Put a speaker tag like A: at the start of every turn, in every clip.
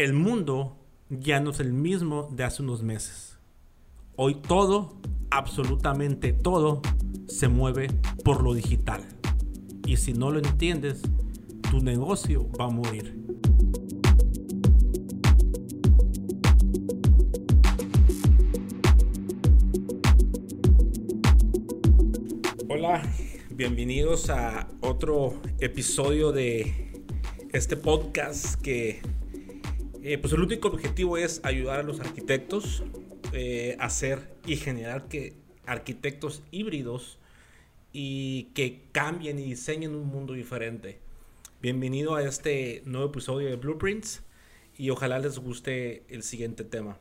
A: el mundo ya no es el mismo de hace unos meses. Hoy todo, absolutamente todo, se mueve por lo digital. Y si no lo entiendes, tu negocio va a morir. Hola, bienvenidos a otro episodio de este podcast que eh, pues el único objetivo es ayudar a los arquitectos eh, a hacer y generar que arquitectos híbridos y que cambien y diseñen un mundo diferente. Bienvenido a este nuevo episodio de Blueprints y ojalá les guste el siguiente tema.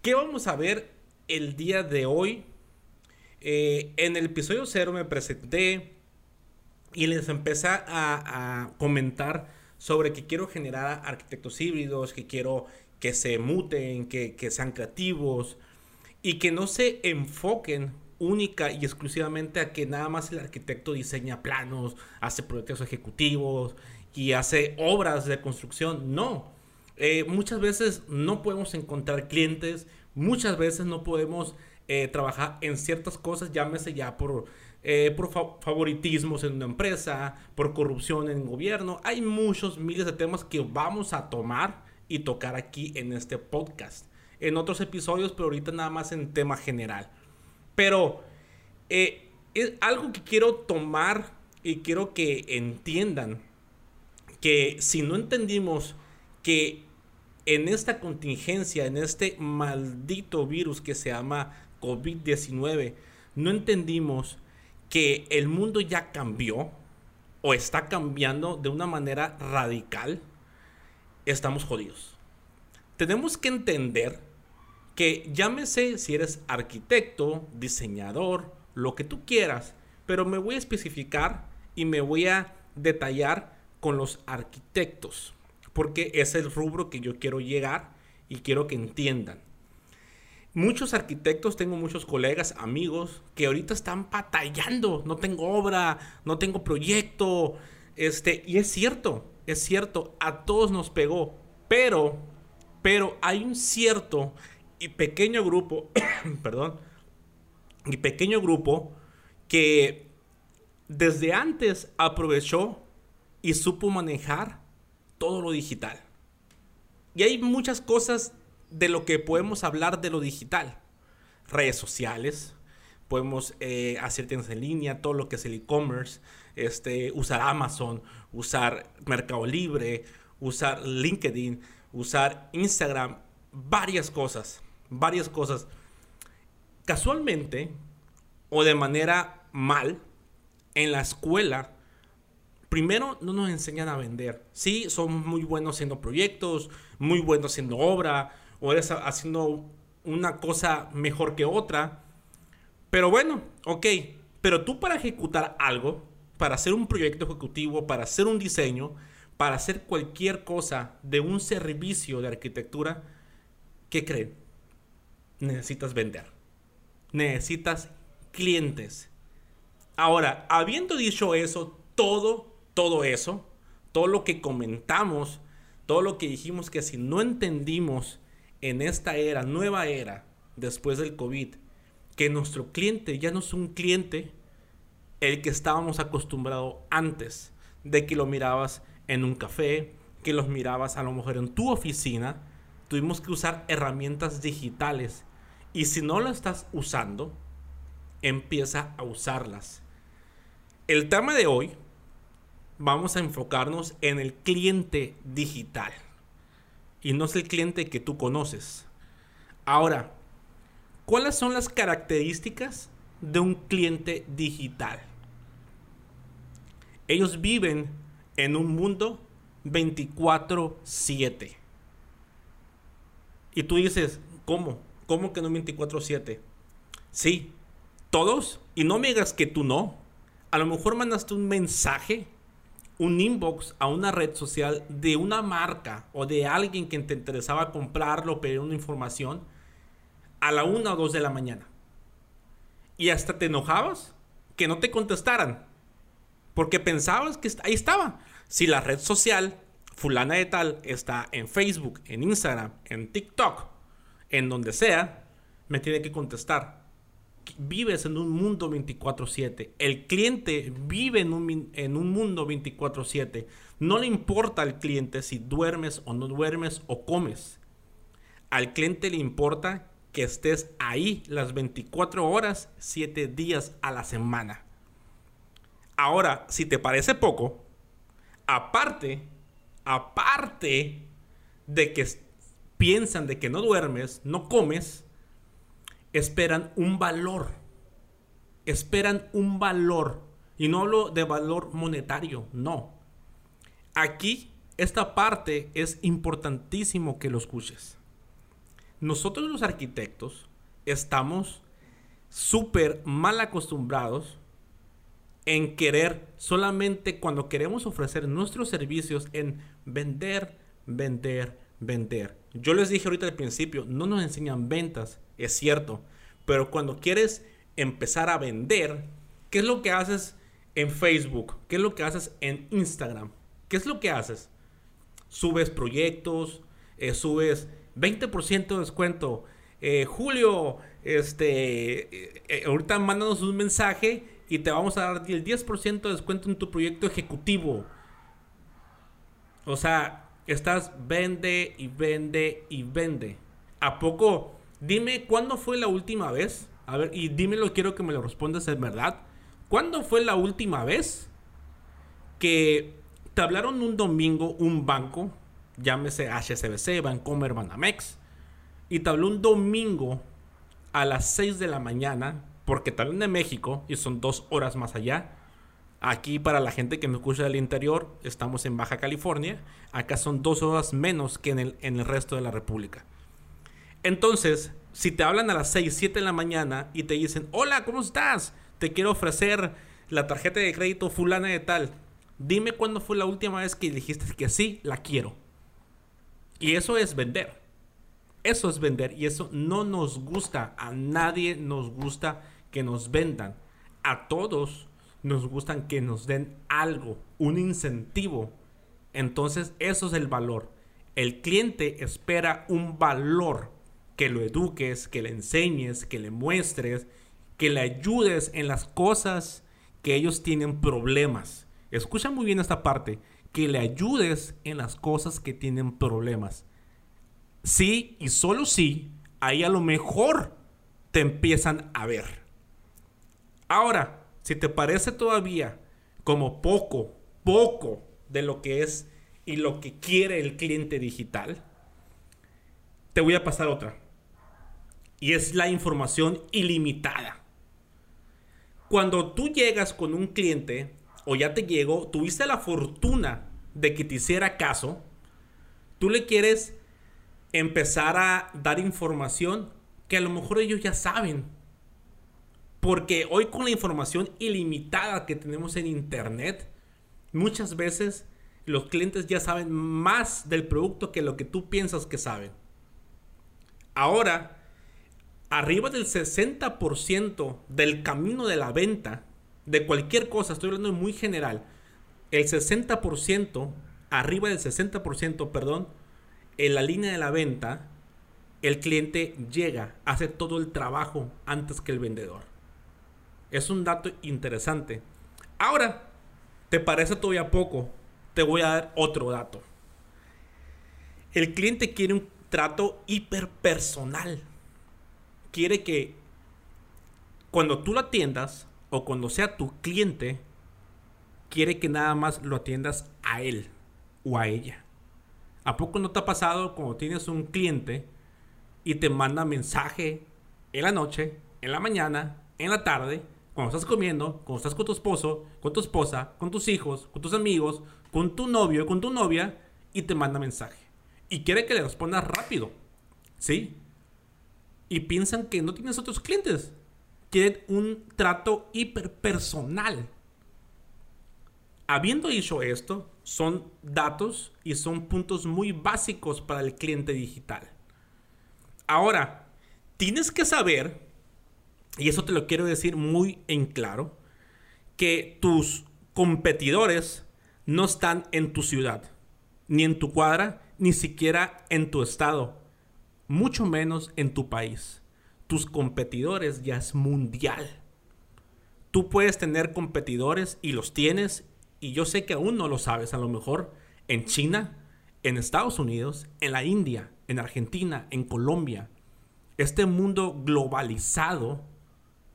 A: ¿Qué vamos a ver el día de hoy? Eh, en el episodio 0 me presenté y les empecé a comentar sobre que quiero generar arquitectos híbridos, que quiero que se muten, que, sean creativos y que no se enfoquen única y exclusivamente a que nada más el arquitecto diseña planos, hace proyectos ejecutivos y hace obras de construcción. No, eh, muchas veces no podemos encontrar clientes, muchas veces no podemos eh, trabajar en ciertas cosas, llámese ya por eh, por favoritismos en una empresa, por corrupción en el gobierno. Hay muchos miles de temas que vamos a tomar y tocar aquí en este podcast. En otros episodios, pero ahorita nada más en tema general. Pero eh, es algo que quiero tomar y quiero que entiendan que si no entendimos que en esta contingencia, en este maldito virus que se llama COVID-19, no entendimos que el mundo ya cambió o está cambiando de una manera radical, estamos jodidos. Tenemos que entender que llámese si eres arquitecto, diseñador, lo que tú quieras, pero me voy a especificar y me voy a detallar con los arquitectos, porque es el rubro que yo quiero llegar y quiero que entiendan muchos arquitectos, tengo muchos colegas, amigos, que ahorita están batallando. No tengo obra, no tengo proyecto. Este, y es cierto, es cierto, a todos nos pegó. Pero, pero hay un cierto y pequeño grupo, perdón, y pequeño grupo que desde antes aprovechó y supo manejar todo lo digital. Y hay muchas cosas de lo que podemos hablar de lo digital. Redes sociales, podemos eh, hacer tiendas en línea, todo lo que es el e-commerce, este, usar Amazon, usar Mercado Libre, usar LinkedIn, usar Instagram, varias cosas, varias cosas. Casualmente o de manera mal, en la escuela, primero no nos enseñan a vender. Sí, son muy buenos haciendo proyectos, muy buenos haciendo obra, o eres haciendo una cosa mejor que otra. Pero bueno, ok. Pero tú para ejecutar algo, para hacer un proyecto ejecutivo, para hacer un diseño, para hacer cualquier cosa de un servicio de arquitectura, ¿qué creen? Necesitas vender. Necesitas clientes. Ahora, habiendo dicho eso, todo, todo eso, todo lo que comentamos, todo lo que dijimos que si no entendimos en esta era, nueva era, después del COVID, que nuestro cliente ya no es un cliente el que estábamos acostumbrados antes, de que lo mirabas en un café, que los mirabas a lo mejor en tu oficina, tuvimos que usar herramientas digitales. Y si no lo estás usando, empieza a usarlas. El tema de hoy, vamos a enfocarnos en el cliente digital y no es el cliente que tú conoces. Ahora, ¿cuáles son las características de un cliente digital? Ellos viven en un mundo 24/7. Y tú dices, ¿cómo? ¿Cómo que no 24/7? Sí, todos. Y no me digas que tú no. A lo mejor mandaste un mensaje un inbox a una red social de una marca o de alguien que te interesaba comprarlo pedir una información a la una o dos de la mañana. Y hasta te enojabas que no te contestaran. Porque pensabas que ahí estaba. Si la red social fulana de tal está en Facebook, en Instagram, en TikTok, en donde sea, me tiene que contestar. Vives en un mundo 24/7. El cliente vive en un, en un mundo 24/7. No le importa al cliente si duermes o no duermes o comes. Al cliente le importa que estés ahí las 24 horas, 7 días a la semana. Ahora, si te parece poco, aparte, aparte de que piensan de que no duermes, no comes, esperan un valor. Esperan un valor. Y no hablo de valor monetario, no. Aquí, esta parte es importantísimo que lo escuches. Nosotros los arquitectos estamos súper mal acostumbrados en querer solamente cuando queremos ofrecer nuestros servicios en vender, vender, vender. Yo les dije ahorita al principio, no nos enseñan ventas, es cierto, pero cuando quieres empezar a vender, ¿qué es lo que haces en Facebook? ¿Qué es lo que haces en Instagram? ¿Qué es lo que haces? Subes proyectos, eh, subes 20% de descuento. Eh, Julio, este, eh, ahorita mándanos un mensaje y te vamos a dar el 10% de descuento en tu proyecto ejecutivo. O sea, estás vende y vende y vende. ¿A poco? Dime, ¿cuándo fue la última vez? A ver, y dímelo, quiero que me lo respondas en verdad. ¿Cuándo fue la última vez que te hablaron un domingo un banco, llámese HSBC, Bancomer, Banamex, y te habló un domingo a las 6 de la mañana porque tal de México y son dos horas más allá. Aquí para la gente que me escucha del interior, estamos en Baja California. Acá son dos horas menos que en el, en el resto de la República. Entonces, si te hablan a las 6, 7 de la mañana y te dicen, hola, ¿cómo estás? Te quiero ofrecer la tarjeta de crédito fulana de tal. Dime cuándo fue la última vez que dijiste que sí, la quiero. Y eso es vender. Eso es vender y eso no nos gusta. A nadie nos gusta que nos vendan. A todos nos gustan que nos den algo, un incentivo. Entonces eso es el valor. El cliente espera un valor que lo eduques, que le enseñes, que le muestres, que le ayudes en las cosas que ellos tienen problemas. Escucha muy bien esta parte, que le ayudes en las cosas que tienen problemas. Sí y solo sí, ahí a lo mejor te empiezan a ver. Ahora, si te parece todavía como poco, poco de lo que es y lo que quiere el cliente digital, te voy a pasar otra. Y es la información ilimitada. Cuando tú llegas con un cliente o ya te llegó, tuviste la fortuna de que te hiciera caso, tú le quieres empezar a dar información que a lo mejor ellos ya saben porque hoy con la información ilimitada que tenemos en Internet, muchas veces los clientes ya saben más del producto que lo que tú piensas que saben. Ahora, arriba del 60% del camino de la venta, de cualquier cosa, estoy hablando muy general, el 60%, arriba del 60%, perdón, en la línea de la venta, el cliente llega, hace todo el trabajo antes que el vendedor. Es un dato interesante. Ahora, ¿te parece todavía poco? Te voy a dar otro dato. El cliente quiere un trato hiperpersonal. Quiere que cuando tú lo atiendas o cuando sea tu cliente, quiere que nada más lo atiendas a él o a ella. ¿A poco no te ha pasado cuando tienes un cliente y te manda mensaje en la noche, en la mañana, en la tarde, cuando estás comiendo, cuando estás con tu esposo, con tu esposa, con tus hijos, con tus amigos, con tu novio, con tu novia, y te manda mensaje. Y quiere que le respondas rápido. ¿Sí? Y piensan que no tienes otros clientes. Quieren un trato hiperpersonal. Habiendo dicho esto, son datos y son puntos muy básicos para el cliente digital. Ahora, tienes que saber y eso te lo quiero decir muy en claro, que tus competidores no están en tu ciudad, ni en tu cuadra, ni siquiera en tu estado, mucho menos en tu país. Tus competidores ya es mundial. Tú puedes tener competidores y los tienes, y yo sé que aún no lo sabes, a lo mejor en China, en Estados Unidos, en la India, en Argentina, en Colombia. Este mundo globalizado,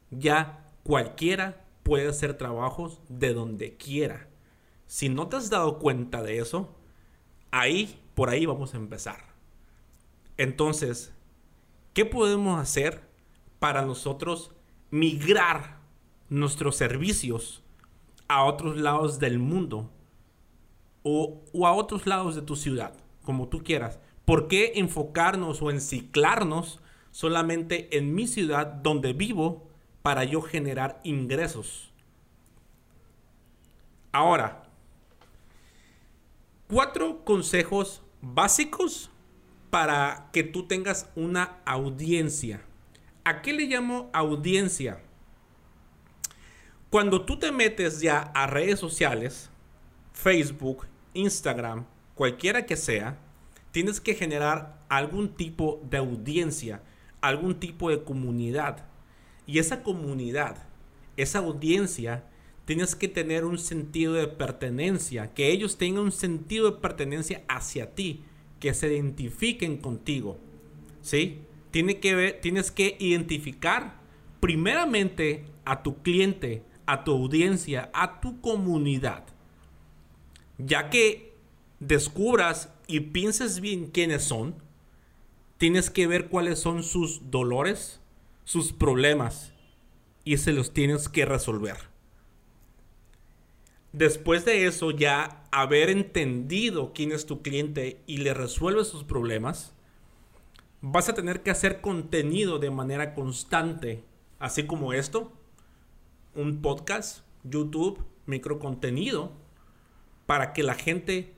A: ya cualquiera puede hacer trabajos de donde quiera. Si no te has dado cuenta de eso, ahí, por ahí vamos a empezar. Entonces, ¿qué podemos hacer para nosotros migrar nuestros servicios a otros lados del mundo o, a otros lados de tu ciudad, como tú quieras? ¿Por qué enfocarnos o enciclarnos solamente en mi ciudad donde vivo para yo generar ingresos? Ahora, cuatro consejos básicos para que tú tengas una audiencia. ¿A qué le llamo audiencia? Cuando tú te metes ya a redes sociales, Facebook, Instagram, cualquiera que sea, tienes que generar algún tipo de audiencia, algún tipo de comunidad. Y esa comunidad, esa audiencia, tienes que tener un sentido de pertenencia, que ellos tengan un sentido de pertenencia hacia ti, que se identifiquen contigo. ¿Sí? Que ver, tienes que identificar primeramente a tu cliente, a tu audiencia, a tu comunidad. Ya que descubras y pienses bien quiénes son, tienes que ver cuáles son sus dolores, sus problemas y se los tienes que resolver después de eso ya haber entendido quién es tu cliente y le resuelves sus problemas, vas a tener que hacer contenido de manera constante, así como esto, un podcast, YouTube, microcontenido, para que la gente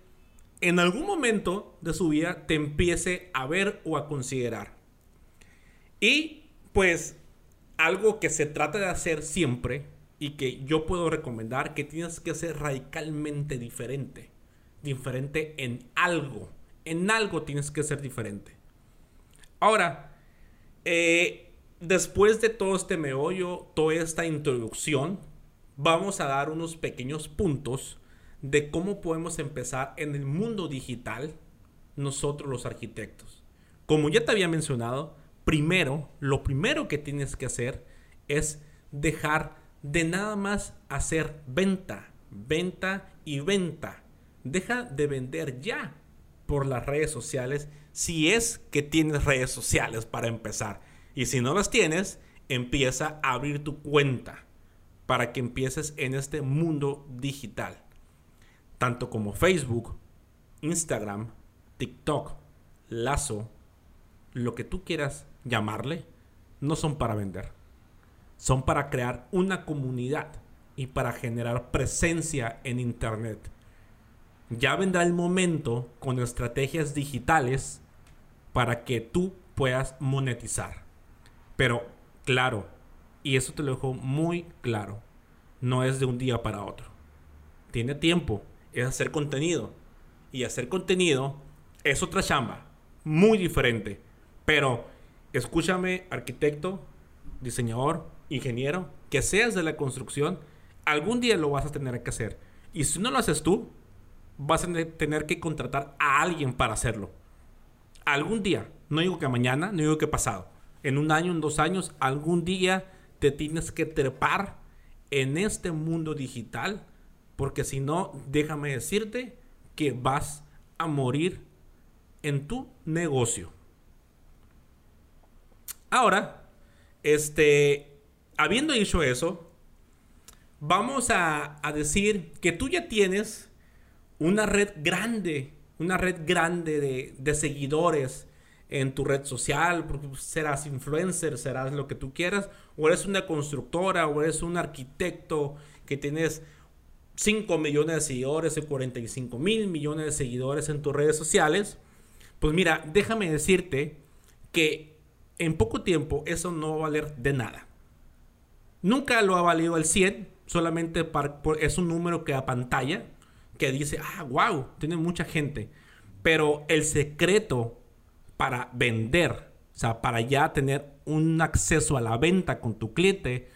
A: en algún momento de su vida te empiece a ver o a considerar. Y pues algo que se trata de hacer siempre y que yo puedo recomendar que tienes que ser radicalmente diferente. Diferente en algo. En algo tienes que ser diferente. Ahora, eh, después de todo este meollo, toda esta introducción, vamos a dar unos pequeños puntos de cómo podemos empezar en el mundo digital nosotros los arquitectos. Como ya te había mencionado, primero, lo primero que tienes que hacer es dejar de nada más hacer venta, venta y venta. Deja de vender ya por las redes sociales si es que tienes redes sociales para empezar. Y si no las tienes, empieza a abrir tu cuenta para que empieces en este mundo digital. Tanto como Facebook, Instagram, TikTok, Lazo, lo que tú quieras llamarle, no son para vender son para crear una comunidad y para generar presencia en Internet. Ya vendrá el momento con estrategias digitales para que tú puedas monetizar. Pero claro, y eso te lo dejo muy claro, no es de un día para otro. Tiene tiempo, es hacer contenido. Y hacer contenido es otra chamba, muy diferente. Pero escúchame, arquitecto, diseñador, ingeniero, que seas de la construcción, algún día lo vas a tener que hacer. Y si no lo haces tú, vas a tener que contratar a alguien para hacerlo. Algún día, no digo que mañana, no digo que pasado, en un año, en dos años, algún día te tienes que trepar en este mundo digital, porque si no, déjame decirte que vas a morir en tu negocio. Ahora, este, habiendo dicho eso, vamos a, decir que tú ya tienes una red grande, una red grande de, seguidores en tu red social, porque serás influencer, serás lo que tú quieras, o eres una constructora, o eres un arquitecto que tienes 5 millones de seguidores o 45 mil millones de seguidores en tus redes sociales, pues mira, déjame decirte que en poco tiempo eso no va a valer de nada. Nunca lo ha valido el 100, solamente es un número que pantalla, que dice, ah, wow, tiene mucha gente. Pero el secreto para vender, o sea, para ya tener un acceso a la venta con tu cliente,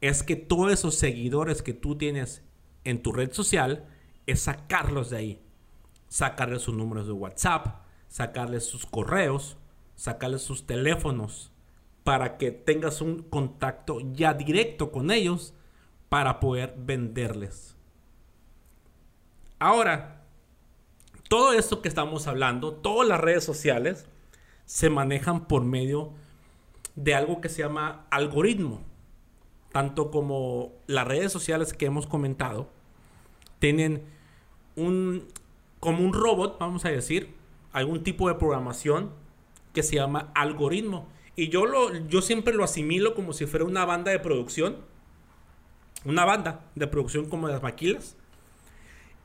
A: es que todos esos seguidores que tú tienes en tu red social, es sacarlos de ahí. Sacarles sus números de WhatsApp, sacarles sus correos, sacarles sus teléfonos, para que tengas un contacto ya directo con ellos para poder venderles. Ahora, todo esto que estamos hablando, todas las redes sociales, se manejan por medio de algo que se llama algoritmo. Tanto como las redes sociales que hemos comentado, tienen un, como un robot, vamos a decir, algún tipo de programación que se llama algoritmo. Y yo, lo, yo siempre lo asimilo como si fuera una banda de producción. Una banda de producción como las maquilas.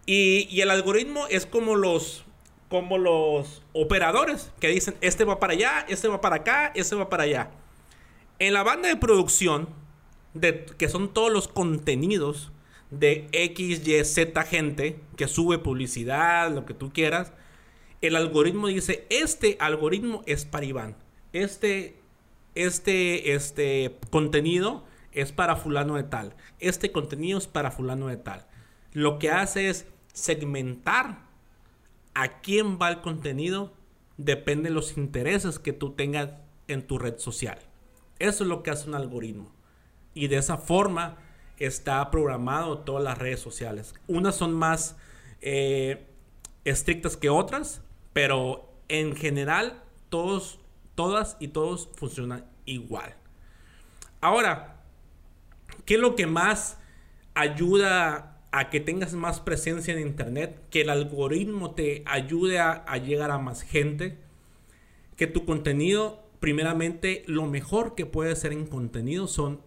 A: Y, y el algoritmo es como los, como los operadores que dicen, este va para allá, este va para acá, este va para allá. En la banda de producción, de, que son todos los contenidos de X, Y, Z gente que sube publicidad, lo que tú quieras, el algoritmo dice, este algoritmo es para Iván. Este, este, este contenido es para fulano de tal. Este contenido es para fulano de tal. Lo que hace es segmentar a quién va el contenido. Depende de los intereses que tú tengas en tu red social. Eso es lo que hace un algoritmo. Y de esa forma está programado todas las redes sociales. Unas son más eh, estrictas que otras, pero en general todos, todas y todos funcionan igual. Ahora, ¿qué es lo que más ayuda a que tengas más presencia en Internet? Que el algoritmo te ayude a, a llegar a más gente. Que tu contenido, primeramente, lo mejor que puede ser en contenido son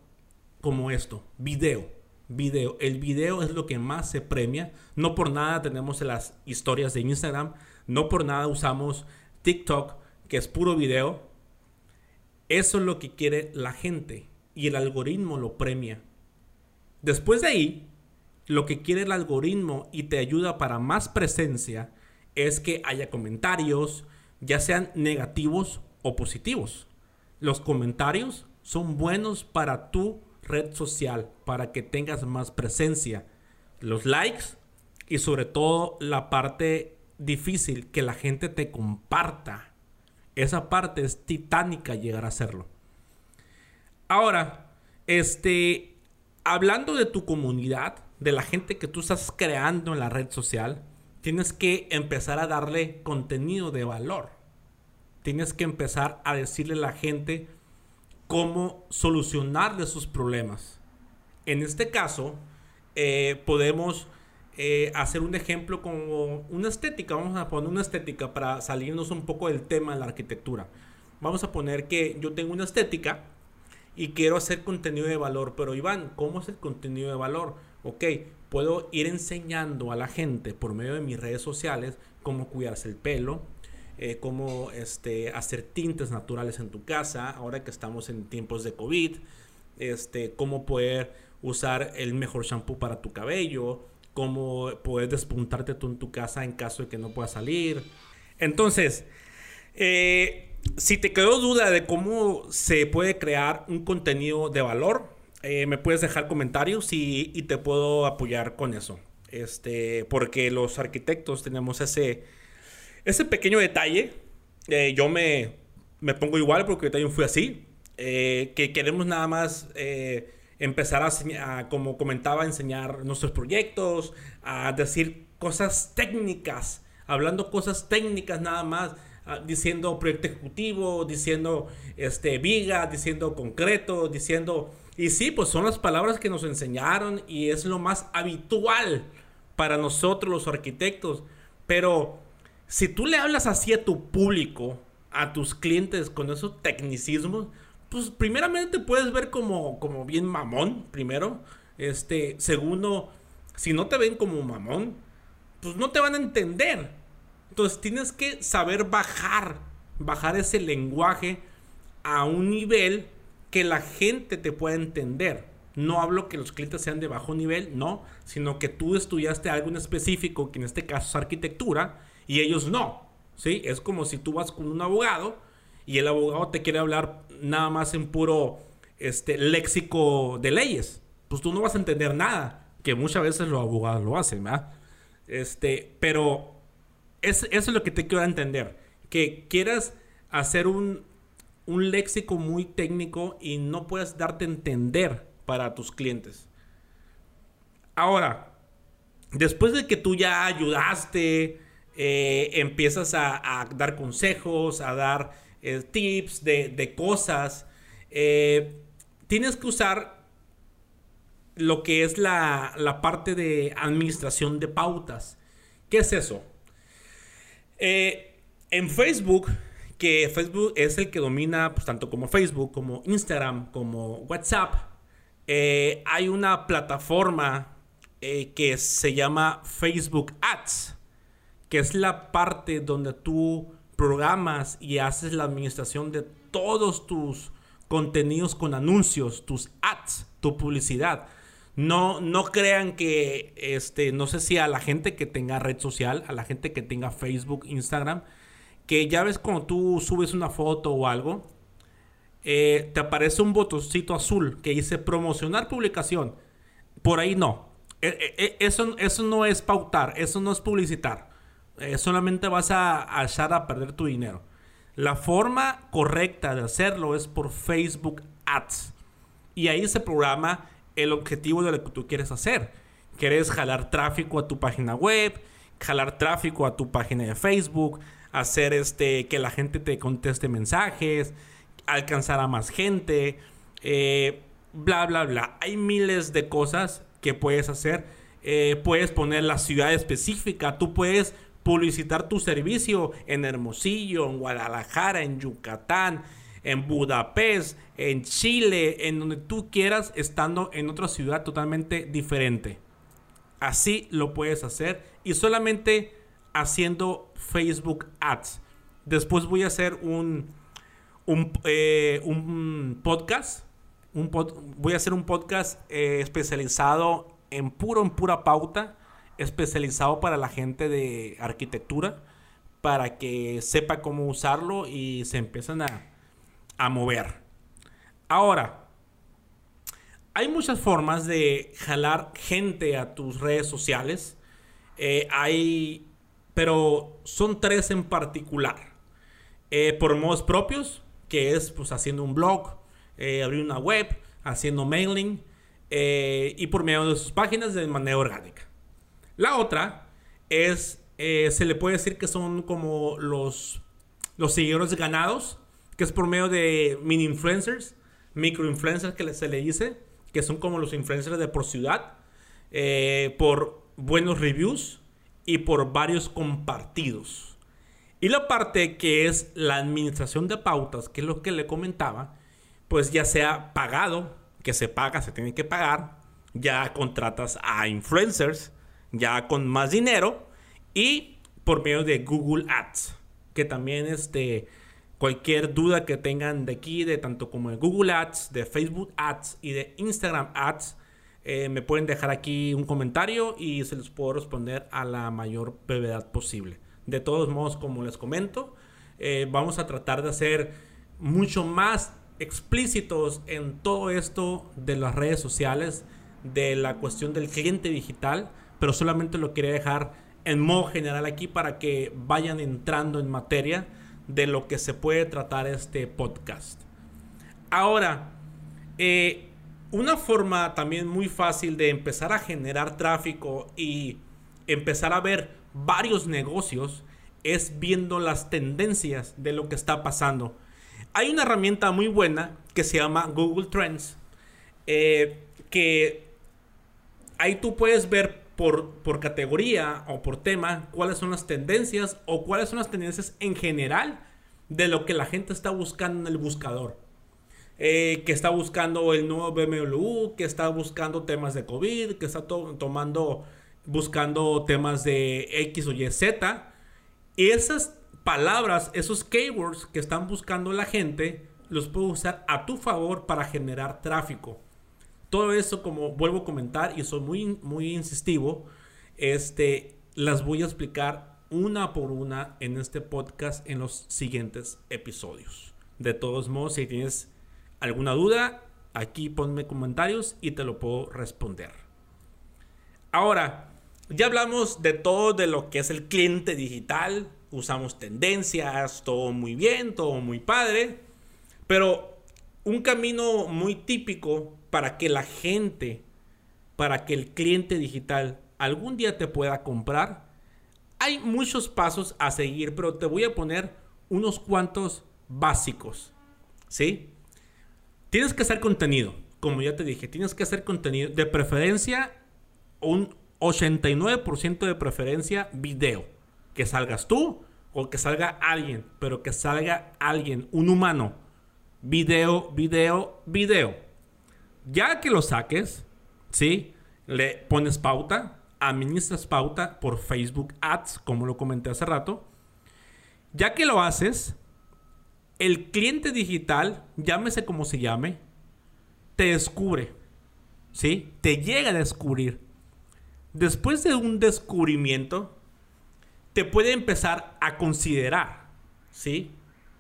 A: como esto, video. Video. El video es lo que más se premia. No por nada tenemos las historias de Instagram. No por nada usamos TikTok, que es puro video. Eso es lo que quiere la gente. Y el algoritmo lo premia. Después de ahí, lo que quiere el algoritmo y te ayuda para más presencia es que haya comentarios, ya sean negativos o positivos. Los comentarios son buenos para tu red social para que tengas más presencia. Los likes y sobre todo la parte difícil, que la gente te comparta. Esa parte es titánica llegar a hacerlo. Ahora, este, hablando de tu comunidad, de la gente que tú estás creando en la red social, tienes que empezar a darle contenido de valor. Tienes que empezar a decirle a la gente cómo solucionarle sus problemas. En este caso, eh, podemos eh, hacer un ejemplo como una estética. Vamos a poner una estética para salirnos un poco del tema de la arquitectura. Vamos a poner que yo tengo una estética y quiero hacer contenido de valor. Pero Iván, ¿cómo es el contenido de valor? Ok, puedo ir enseñando a la gente por medio de mis redes sociales cómo cuidarse el pelo, eh, cómo este, hacer tintes naturales en tu casa, ahora que estamos en tiempos de COVID, este, cómo poder usar el mejor shampoo para tu cabello, cómo poder despuntarte tú en tu casa en caso de que no puedas salir. Entonces, eh, si te quedó duda de cómo se puede crear un contenido de valor, eh, me puedes dejar comentarios y, te puedo apoyar con eso. Este, porque los arquitectos tenemos ese, ese pequeño detalle, eh, yo me, me, pongo igual porque yo también fui así, que queremos nada más empezar a, como comentaba, a enseñar nuestros proyectos, a decir cosas técnicas, hablando cosas técnicas nada más, ah, diciendo proyecto ejecutivo, diciendo este, viga, diciendo concreto, diciendo... Y sí, pues son las palabras que nos enseñaron y es lo más habitual para nosotros los arquitectos, pero si tú le hablas así a tu público, a tus clientes con esos tecnicismos, pues primeramente puedes ver como, como bien mamón, primero. Este, segundo, si no te ven como mamón, pues no te van a entender. Entonces tienes que saber bajar, bajar ese lenguaje a un nivel que la gente te pueda entender. No hablo que los clientes sean de bajo nivel, no, sino que tú estudiaste algo en específico, que en este caso es arquitectura, y ellos no. ¿sí? Es como si tú vas con un abogado y el abogado te quiere hablar nada más en puro este, léxico de leyes. Pues tú no vas a entender nada, que muchas veces los abogados lo hacen, ¿verdad? Este, pero es, eso es lo que te quiero entender. Que quieras hacer un, un léxico muy técnico y no puedes darte a entender para tus clientes. Ahora, después de que tú ya ayudaste, eh, empiezas a, dar consejos, a dar eh, tips de, cosas, eh, tienes que usar lo que es la, la, parte de administración de pautas. ¿Qué es eso? en Facebook, que Facebook es el que domina pues, tanto como Facebook, como Instagram, como WhatsApp, hay una plataforma eh, que se llama Facebook Ads, que es la parte donde tú programas y haces la administración de todos tus contenidos con anuncios, tus ads, tu publicidad. No, no crean que, este, no sé si a la gente que tenga red social, a la gente que tenga Facebook, Instagram, que ya ves cuando tú subes una foto o algo, eh, te aparece un botoncito azul que dice promocionar publicación. Por ahí no. E, e, e, eso, eso no es pautar, eso no es publicitar. Eh, solamente vas a, echar a perder tu dinero. La forma correcta de hacerlo es por Facebook Ads. Y ahí se programa el objetivo de lo que tú quieres hacer. Quieres jalar tráfico a tu página web, jalar tráfico a tu página de Facebook, hacer este que la gente te conteste mensajes, alcanzar a más gente, eh, bla bla bla. Hay miles de cosas que puedes hacer. Eh, puedes poner la ciudad específica, tú puedes publicitar tu servicio en Hermosillo, en Guadalajara, en Yucatán, en Budapest, en Chile, en donde tú quieras, estando en otra ciudad totalmente diferente. Así lo puedes hacer y solamente haciendo Facebook Ads. Después voy a hacer un, un, eh, un podcast voy a hacer un podcast eh, especializado en puro, en pura pauta, especializado para la gente de arquitectura, para que sepa cómo usarlo y se empiecen a, a mover. Ahora, hay muchas formas de jalar gente a tus redes sociales. Eh, hay, pero son tres en particular. Eh, por modos propios, que es pues haciendo un blog, eh, abrir una web, haciendo mailing eh, y por medio de sus páginas de manera orgánica. La otra es, eh, se le puede decir que son como los, los seguidores ganados, que es por medio de mini influencers, micro influencers que se le dice, que son como los influencers de por ciudad, por buenos reviews y por varios compartidos. Y la parte que es la administración de pautas, que es lo que le comentaba, pues ya sea pagado, que se paga, se tiene que pagar, ya contratas a influencers, ya con más dinero y por medio de Google Ads, que también este cualquier duda que tengan de aquí, de tanto como de Google Ads, de Facebook Ads y de Instagram Ads, eh, me pueden dejar aquí un comentario y se les puedo responder a la mayor brevedad posible. De todos modos, como les comento, eh, vamos a tratar de hacer mucho más explícitos en todo esto de las redes sociales, de la cuestión del cliente digital, pero solamente lo quería dejar en modo general aquí para que vayan entrando en materia de lo que se puede tratar este podcast. Ahora, eh, una forma también muy fácil de empezar a generar tráfico y empezar a ver varios negocios es viendo las tendencias de lo que está pasando hay una herramienta muy buena que se llama Google Trends, eh, que ahí tú puedes ver por, por, categoría o por tema cuáles son las tendencias o cuáles son las tendencias en general de lo que la gente está buscando en el buscador. Eh, que está buscando el nuevo BMW, que está buscando temas de COVID, que está tomando, buscando temas de X o Y, Z. Y esas palabras, esos keywords que están buscando la gente, los puedo usar a tu favor para generar tráfico. Todo eso, como vuelvo a comentar y soy muy, muy insistivo, este, las voy a explicar una por una en este podcast en los siguientes episodios. De todos modos, si tienes alguna duda, aquí ponme comentarios y te lo puedo responder. Ahora, ya hablamos de todo de lo que es el cliente digital, usamos tendencias, todo muy bien, todo muy padre, pero un camino muy típico para que la gente, para que el cliente digital algún día te pueda comprar, hay muchos pasos a seguir, pero te voy a poner unos cuantos básicos, ¿sí? Tienes que hacer contenido, como ya te dije, tienes que hacer contenido, de preferencia un 89% de preferencia video, que salgas tú o que salga alguien, pero que salga alguien, un humano. Video, video, video. Ya que lo saques, ¿sí? Le pones pauta, administras pauta por Facebook Ads, como lo comenté hace rato. Ya que lo haces, el cliente digital, llámese como se llame, te descubre. ¿Sí? Te llega a descubrir. Después de un descubrimiento, te puede empezar a considerar. ¿Sí?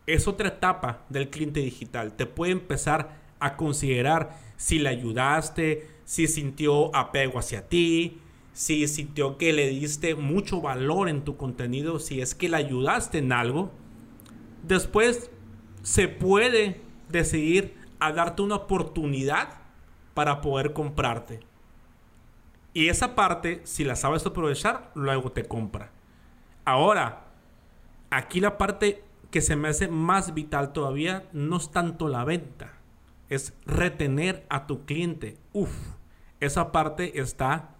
A: Es otra etapa del cliente digital. Te puede empezar a considerar si le ayudaste, si sintió apego hacia ti, si sintió que le diste mucho valor en tu contenido, si es que le ayudaste en algo. Después se puede decidir a darte una oportunidad para poder comprarte. Y esa parte, si la sabes aprovechar, luego te compra. Ahora, aquí la parte que se me hace más vital todavía no es tanto la venta, es retener a tu cliente. Uf, esa parte está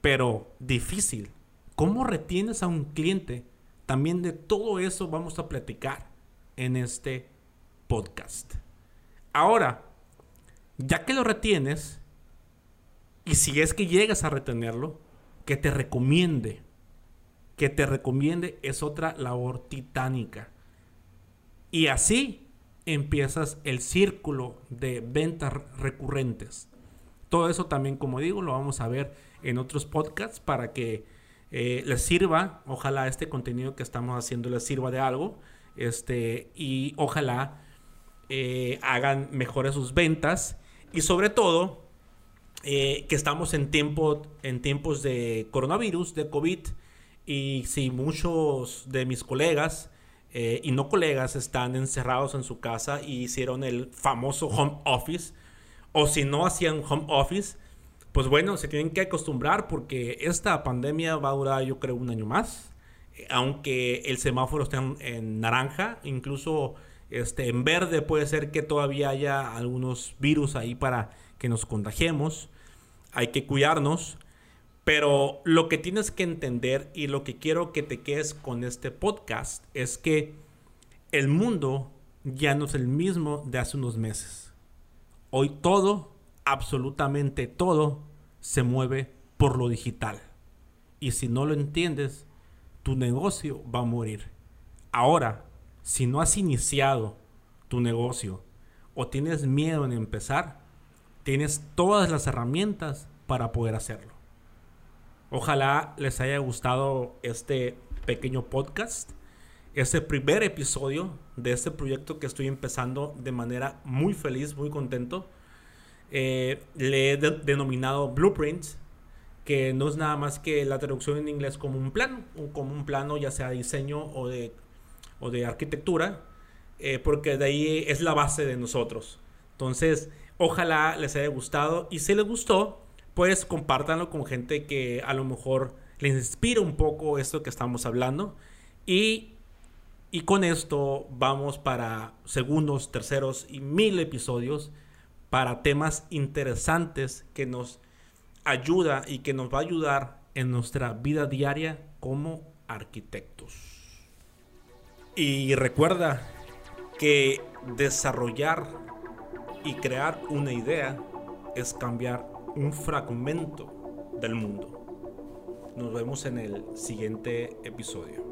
A: pero difícil. ¿Cómo retienes a un cliente? También de todo eso vamos a platicar en este podcast. Ahora, ya que lo retienes, y si es que llegas a retenerlo, que te recomiende. Que te recomiende es otra labor titánica. Y así empiezas el círculo de ventas recurrentes. Todo eso también, como digo, lo vamos a ver en otros podcasts para que eh, les sirva. Ojalá este contenido que estamos haciendo les sirva de algo. Este, y ojalá eh, hagan mejores sus ventas. Y sobre todo, eh, que estamos en, en tiempos de coronavirus, de COVID. Y si muchos de mis colegas y no colegas están encerrados en su casa y hicieron el famoso home office, o si no hacían home office, pues bueno, se tienen que acostumbrar porque esta pandemia va a durar yo creo un año más. Aunque el semáforo esté en, naranja, incluso este, en verde puede ser que todavía haya algunos virus ahí para que nos contagiemos. Hay que cuidarnos. Pero lo que tienes que entender y lo que quiero que te quedes con este podcast es que el mundo ya no es el mismo de hace unos meses. Hoy todo absolutamente todo se mueve por lo digital. Y si no lo entiendes, tu negocio va a morir. Ahora, si no has iniciado tu negocio o tienes miedo en empezar, tienes todas las herramientas para poder hacerlo. Ojalá les haya gustado este pequeño podcast, este primer episodio de este proyecto que estoy empezando de manera muy feliz, muy contento eh, le he denominado Blueprint, que no es nada más que la traducción en inglés como un plan, como un plano ya sea de diseño o de, o de arquitectura, eh, porque de ahí es la base de nosotros. Entonces, ojalá les haya gustado y si les gustó, pues compártanlo con gente que a lo mejor les inspira un poco esto que estamos hablando y y con esto vamos para segundos, terceros y mil episodios para temas interesantes que nos ayuda y que nos va a ayudar en nuestra vida diaria como arquitectos. Y recuerda que desarrollar y crear una idea es cambiar un fragmento del mundo. Nos vemos en el siguiente episodio.